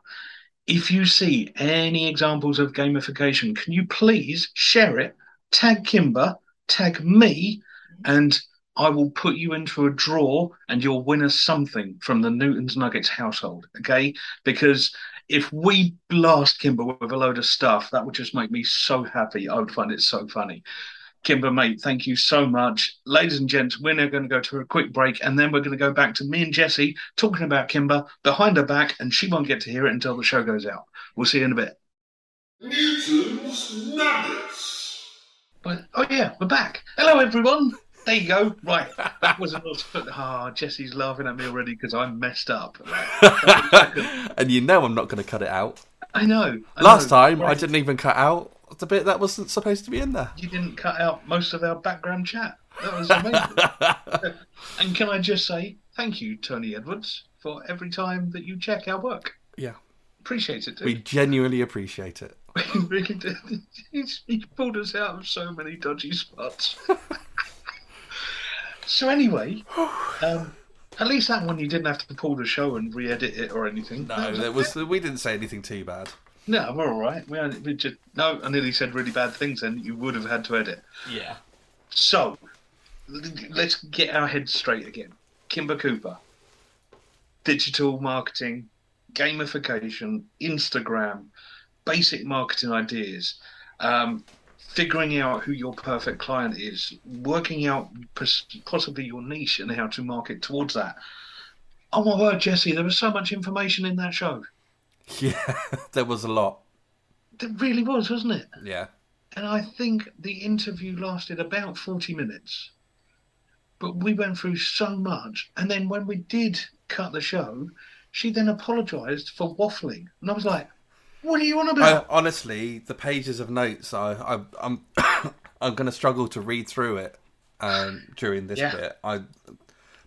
A: if you see any examples of gamification, can you please share it, tag Kimber, tag me, and I will put you into a draw and you'll win us something from the Newton's Nuggets household. Okay. Because if we blast Kimber with a load of stuff, that would just make me so happy. I would find it so funny. Kimber, mate, thank you so much. Ladies and gents, we're now going to go to a quick break and then we're going to go back to me and Jesse talking about Kimber behind her back, and she won't get to hear it until the show goes out. We'll see you in a bit.
C: Newton's Nuggets.
A: But, oh, yeah, we're back. Hello, everyone. There you go. Right. That was an Ah, oh, Jesse's laughing at me already because I messed up.
B: and you know I'm not going to cut it out.
A: I know. I
B: Last
A: know.
B: time
A: right.
B: I didn't even cut out the bit that wasn't supposed to be in there.
A: You didn't cut out most of our background chat. That was amazing. and can I just say thank you, Tony Edwards, for every time that you check our work.
B: Yeah.
A: Appreciate it, dude.
B: We genuinely appreciate it.
A: We really did. He's, he pulled us out of so many dodgy spots. so anyway, um, at least that one you didn't have to pull the show and re-edit it or anything.
B: No, there was we didn't say anything too bad.
A: No, we're all right. We, only, we just no. I nearly said really bad things, and you would have had to edit.
B: Yeah.
A: So, let's get our heads straight again. Kimber Cooper, digital marketing, gamification, Instagram, basic marketing ideas, um, figuring out who your perfect client is, working out possibly your niche and how to market towards that. Oh my word, Jesse, there was so much information in that show.
B: Yeah, there was a lot.
A: There really was, wasn't it?
B: Yeah.
A: And I think the interview lasted about 40 minutes. But we went through so much. And then when we did cut the show, she then apologised for waffling. And I was like, what are you on about?
B: I, honestly, the pages of notes, I, I, I'm, I'm going to struggle to read through it um, during this yeah. bit. I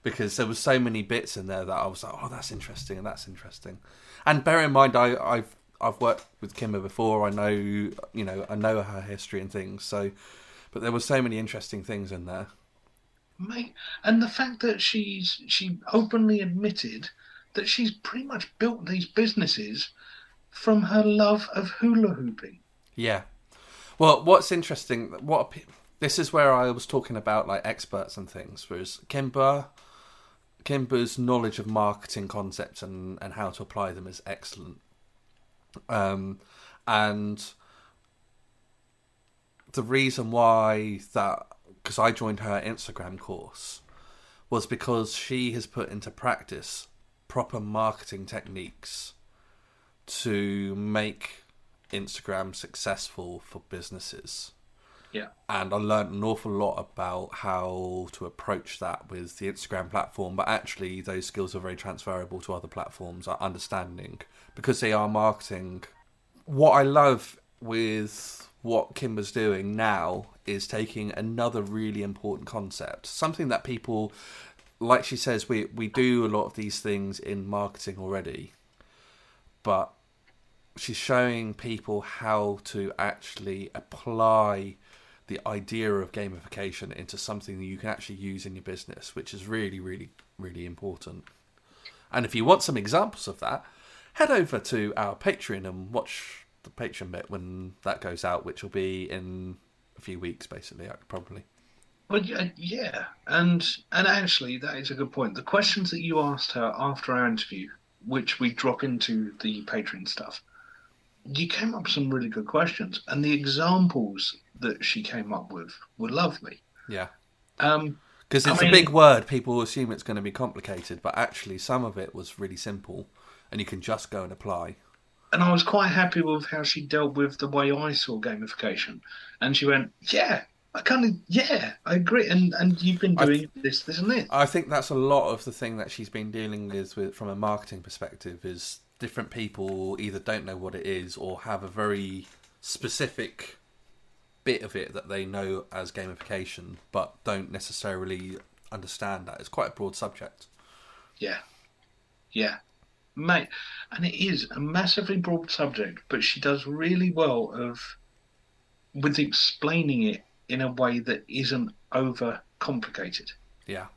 B: because there was so many bits in there that I was like, oh, that's interesting and that's interesting. And bear in mind, I, I've I've worked with Kimber before. I know you know I know her history and things. So, but there were so many interesting things in there.
A: Mate, and the fact that she's she openly admitted that she's pretty much built these businesses from her love of hula hooping.
B: Yeah. Well, what's interesting, what this is where I was talking about like experts and things. Whereas Kimber, Kimber's knowledge of marketing concepts and, and how to apply them is excellent. Um, and the reason why that, because I joined her Instagram course, was because she has put into practice proper marketing techniques to make Instagram successful for businesses.
A: Yeah.
B: And I learned an awful lot about how to approach that with the Instagram platform, but actually those skills are very transferable to other platforms, uh, understanding because they are marketing. What I love with what Kimber's doing now is taking another really important concept, something that people like she says we we do a lot of these things in marketing already, but she's showing people how to actually apply the idea of gamification into something that you can actually use in your business, which is really, really, really important. And if you want some examples of that, head over to our Patreon and watch the Patreon bit when that goes out, which will be in a few weeks, basically, uh, probably.
A: Well, yeah, and and actually, that is a good point. The questions that you asked her after our interview, which we drop into the Patreon stuff, you came up with some really good questions, and the examples that she came up with were lovely.
B: Yeah.
A: Um,
B: Because
A: I
B: it's
A: mean-
B: a big word, people assume it's going to be complicated, but actually, some of it was really simple, and you can just go and apply.
A: and I was quite happy with how she dealt with the way I saw gamification. And she went, "Yeah, I kind of, yeah, I agree." And and you've been
B: I-
A: doing this, this, and this.
B: I think that's a lot of the thing that she's been dealing with, with from a marketing perspective is different people either don't know what it is or have a very specific bit of it that they know as gamification, but don't necessarily understand that. It's quite a broad subject.
A: Yeah, yeah, mate. And it is a massively broad subject, but she does really well of with explaining it in a way that isn't over complicated.
B: Yeah,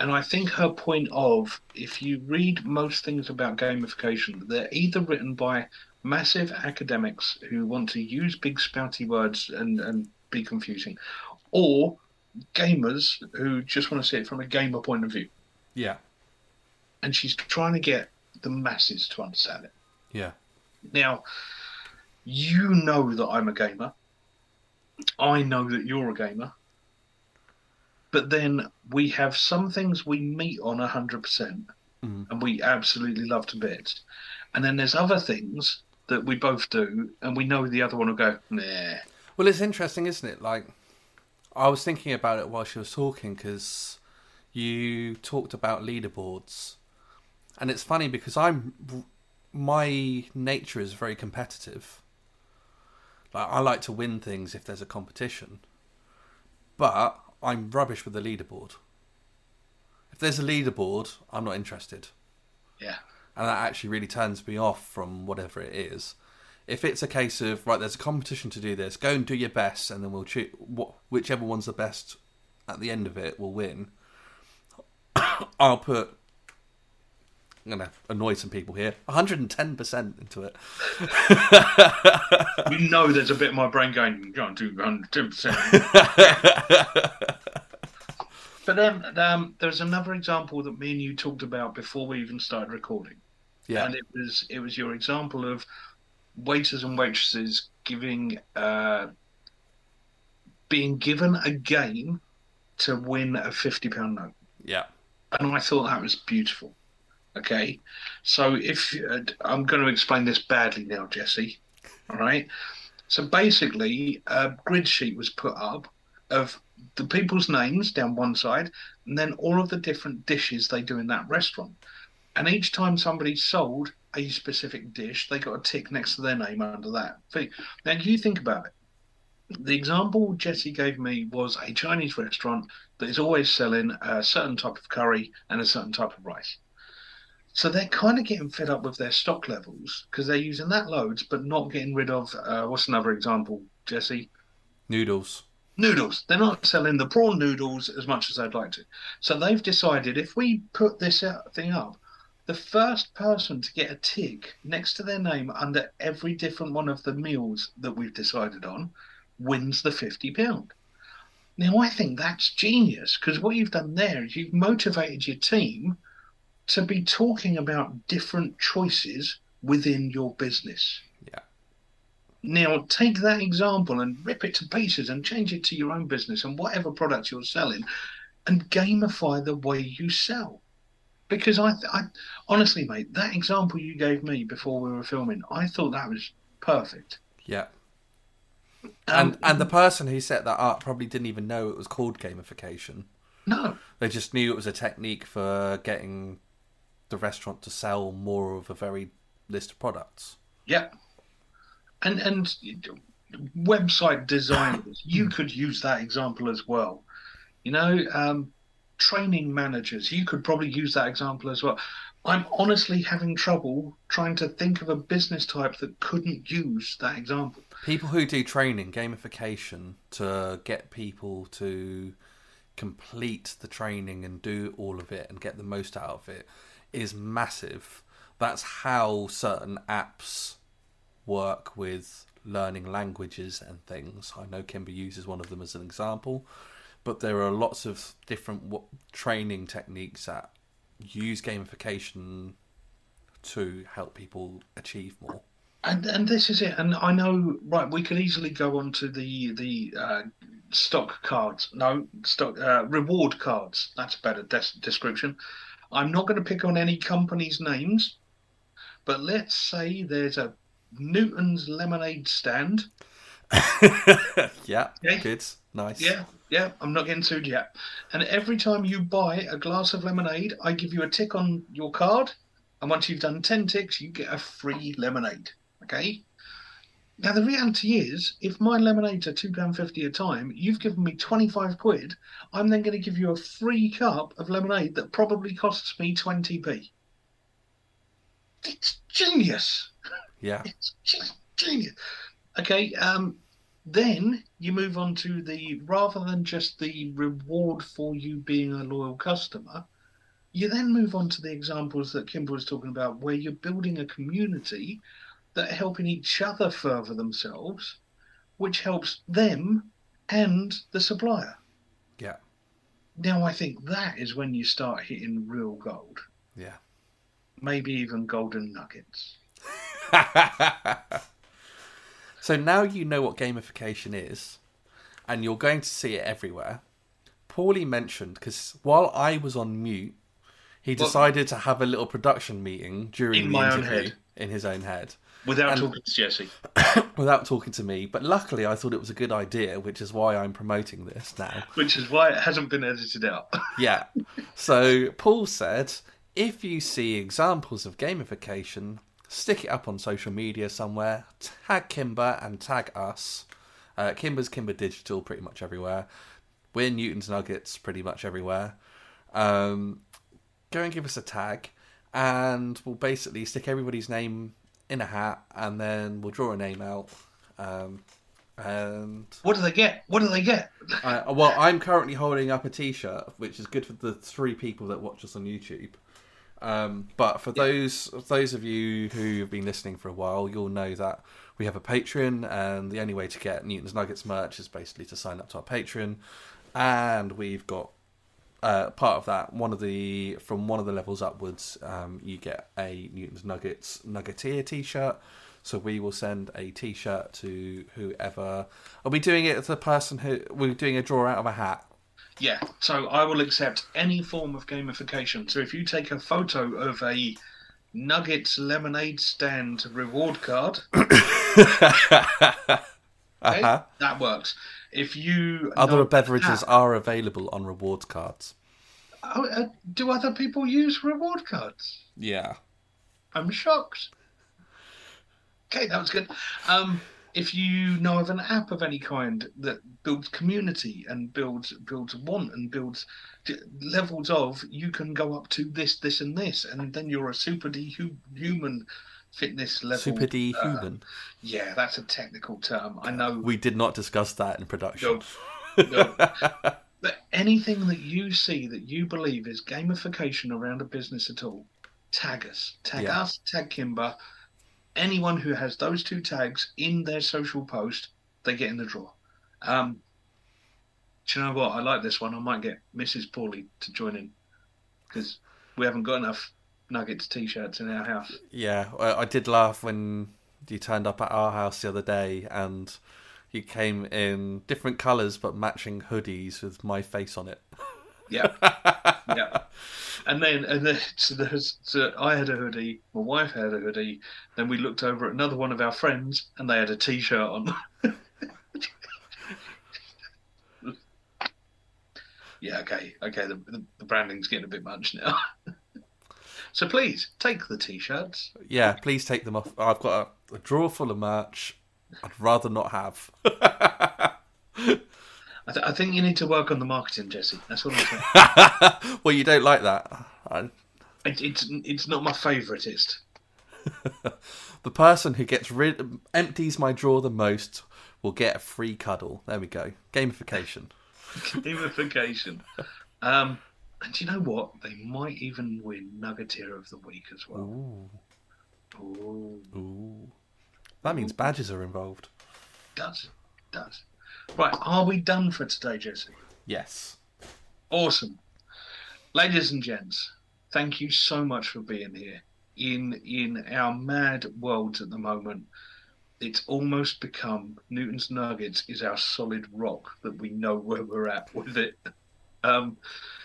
A: And I think her point of if you read most things about gamification, they're either written by massive academics who want to use big spouty words and, and be confusing, or gamers who just want to see it from a gamer point of view.
B: yeah,
A: And she's trying to get the masses to understand it.
B: yeah,
A: Now, you know that I'm a gamer. I know that you're a gamer. But then we have some things we meet on 100%,
B: Mhm.
A: and we absolutely love to bits. And then there's other things that we both do, and we know the other one will go, nah.
B: Well, it's interesting, isn't it? Like, I was thinking about it while she was talking because you talked about leaderboards, and it's funny because I'm my nature is very competitive. Like, I like to win things if there's a competition, but I'm rubbish with the leaderboard. If there's a leaderboard, I'm not interested
A: Yeah.
B: And that actually really turns me off from whatever it is. If it's a case of right, there's a competition to do this, go and do your best, and then we'll choose wh- whichever one's the best at the end of it will win. I'll put. I'm gonna annoy some people here. 110 percent into it.
A: You know there's a bit of my brain going, you can't do 110%. but then um, there's another example that me and you talked about before we even started recording.
B: Yeah,
A: and it was it was your example of waiters and waitresses giving uh, being given a game to win a fifty pound note,
B: yeah,
A: and I thought that was beautiful. Okay, so if uh, I'm going to explain this badly now, Jesse, all right. So basically, a grid sheet was put up of the people's names down one side, and then all of the different dishes they do in that restaurant. And each time somebody sold a specific dish, they got a tick next to their name under that thing. Now, you think about it. The example Jesse gave me was a Chinese restaurant that is always selling a certain type of curry and a certain type of rice. So they're kind of getting fed up with their stock levels because they're using that loads, but not getting rid of uh, what's another example, Jesse?
B: noodles.
A: Noodles. They're not selling the prawn noodles as much as they'd like to. So they've decided if we put this thing up, the first person to get a tick next to their name under every different one of the meals that we've decided on wins the fifty pound. Now I think that's genius because what you've done there is you've motivated your team to be talking about different choices within your business. Now, take that example and rip it to pieces and change it to your own business and whatever products you're selling and gamify the way you sell. Because I, I honestly, mate, that example you gave me before we were filming, I thought that was perfect.
B: Yeah,
A: Um,
B: and and the person who set that up probably didn't even know it was called gamification.
A: no,
B: They just knew it was a technique for getting the restaurant to sell more of a very list of products.
A: yeah, and and website designers, you could use that example as well. You know, um, training managers, you could probably use that example as well. I'm honestly having trouble trying to think of a business type that couldn't use that example.
B: People who do training, gamification to get people to complete the training and do all of it and get the most out of it is massive. That's how certain apps work with learning languages and things. I know Kimber uses one of them as an example, but there are lots of different w- training techniques that use gamification to help people achieve more.
A: And and this is it. And I know, right? We could easily go on to the the uh, stock cards. No, stock uh, reward cards. That's a better des- description. I'm not going to pick on any companies' names, but let's say there's a Newton's lemonade stand.
B: yeah,
A: Okay.
B: good, nice.
A: Yeah, yeah. I'm not getting sued yet. And every time you buy a glass of lemonade, I give you a tick on your card. And once you've done ten ticks, you get a free lemonade. Okay. Now the reality is, if my lemonades are two pound fifty a time, you've given me twenty five quid. I'm then going to give you a free cup of lemonade that probably costs me twenty p. It's genius.
B: yeah,
A: genius. Okay, um, then you move on to the rather than just the reward for you being a loyal customer, you then move on to the examples that Kimber was talking about, where you're building a community that are helping each other further themselves, which helps them and the supplier.
B: yeah,
A: Now, I think that is when you start hitting real gold,
B: yeah.
A: maybe even golden nuggets.
B: so now you know what gamification is, and you're going to see it everywhere. Paulie mentioned because while I was on mute, he
A: Well-
B: decided to have a little production meeting during
A: In
B: the
A: my own head.
B: in his own head
A: Without
B: And-
A: talking to Jesse.
B: without talking to me. But luckily, I thought it was a good idea, which is why I'm promoting this now.
A: which is why it hasn't been edited out.
B: Yeah. So Paul said, if you see examples of gamification, stick it up on social media somewhere, tag Kimber and tag us. Uh, Kimber's Kimber Digital pretty much everywhere. We're Newton's Nuggets pretty much everywhere. Um, go and give us a tag, and we'll basically stick everybody's name in a hat, and then we'll draw a name out. Um, and
A: what do they get? What do they get?
B: uh, well, I'm currently holding up a T-shirt, which is good for the three people that watch us on YouTube. Um, but for those those of you who have been listening for a while, you'll know that we have a Patreon, and the only way to get Newton's Nuggets merch is basically to sign up to our Patreon, and we've got uh, part of that. One of the from one of the levels upwards, um, you get a Newton's Nuggets Nuggeteer T-shirt. So we will send a T-shirt to whoever. Are we doing it to the person who we're doing a draw out of a hat?
A: Yeah, so I will accept any form of gamification. So if you take a photo of a Nuggets lemonade stand reward card, okay,
B: Uh-huh.
A: that works. If you
B: Other
A: know-
B: beverages
A: Ah,
B: are available on rewards cards.
A: oh, uh, do other people use reward cards?
B: Yeah.
A: I'm shocked. Okay, that was good. Um, if you know of an app of any kind that builds community and builds builds want and builds levels of, you can go up to this, this, and this, and then you're a super D human fitness level.
B: Super D
A: uh,
B: human.
A: yeah, that's a technical term. I know.
B: we did not discuss that in production.
A: No, But anything that you see that you believe is gamification around a business at all, tag us. Tag
B: Yeah.
A: us, tag Kimber. Anyone who has those two tags in their social post, they get in the draw. Um, do you know what? I like this one. I might get Mrs. Paulie to join in because we haven't got enough Nuggets t shirts in our house.
B: Yeah, I I did laugh when you turned up at our house the other day and you came in different colours but matching hoodies with my face on it.
A: Yeah. yeah. And then, and then, so, so I had a hoodie, my wife had a hoodie. Then we looked over at another one of our friends, and they had a t-shirt on. yeah, okay, okay. The, the, the branding's getting a bit much now. so please take the t-shirts.
B: Yeah, please take them off. I've got a, a drawer full of merch I'd rather not have.
A: I, th- I think you need to work on the marketing, Jesse. That's what I'm saying.
B: well, you don't like that. I,
A: it, it's it's not my favouriteest.
B: the person who gets rid, empties my drawer the most, will get a free cuddle. There we go. Gamification.
A: Gamification. Um, and do you know what? They might even win Nuggeteer of the Week as well.
B: Ooh,
A: Ooh,
B: ooh. That means badges are involved.
A: does does. Right, are we done for today, Jesse?
B: Yes.
A: Awesome, ladies and gents. Thank you so much for being here. in in our mad world at the moment, it's almost become Newton's Nuggets is our solid rock that we know where we're at with it. Um,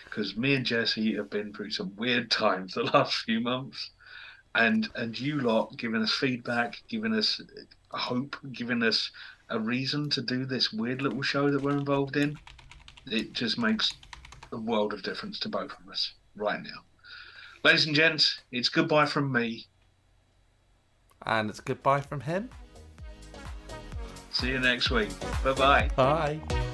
A: because me and Jesse have been through some weird times the last few months, and and you lot giving us feedback, giving us hope, giving us a reason to do this weird little show that we're involved in. It just makes a world of difference to both of us right now. Ladies and gents, it's goodbye from me.
B: And it's goodbye from him.
A: See you next week. Bye-bye.
B: Bye.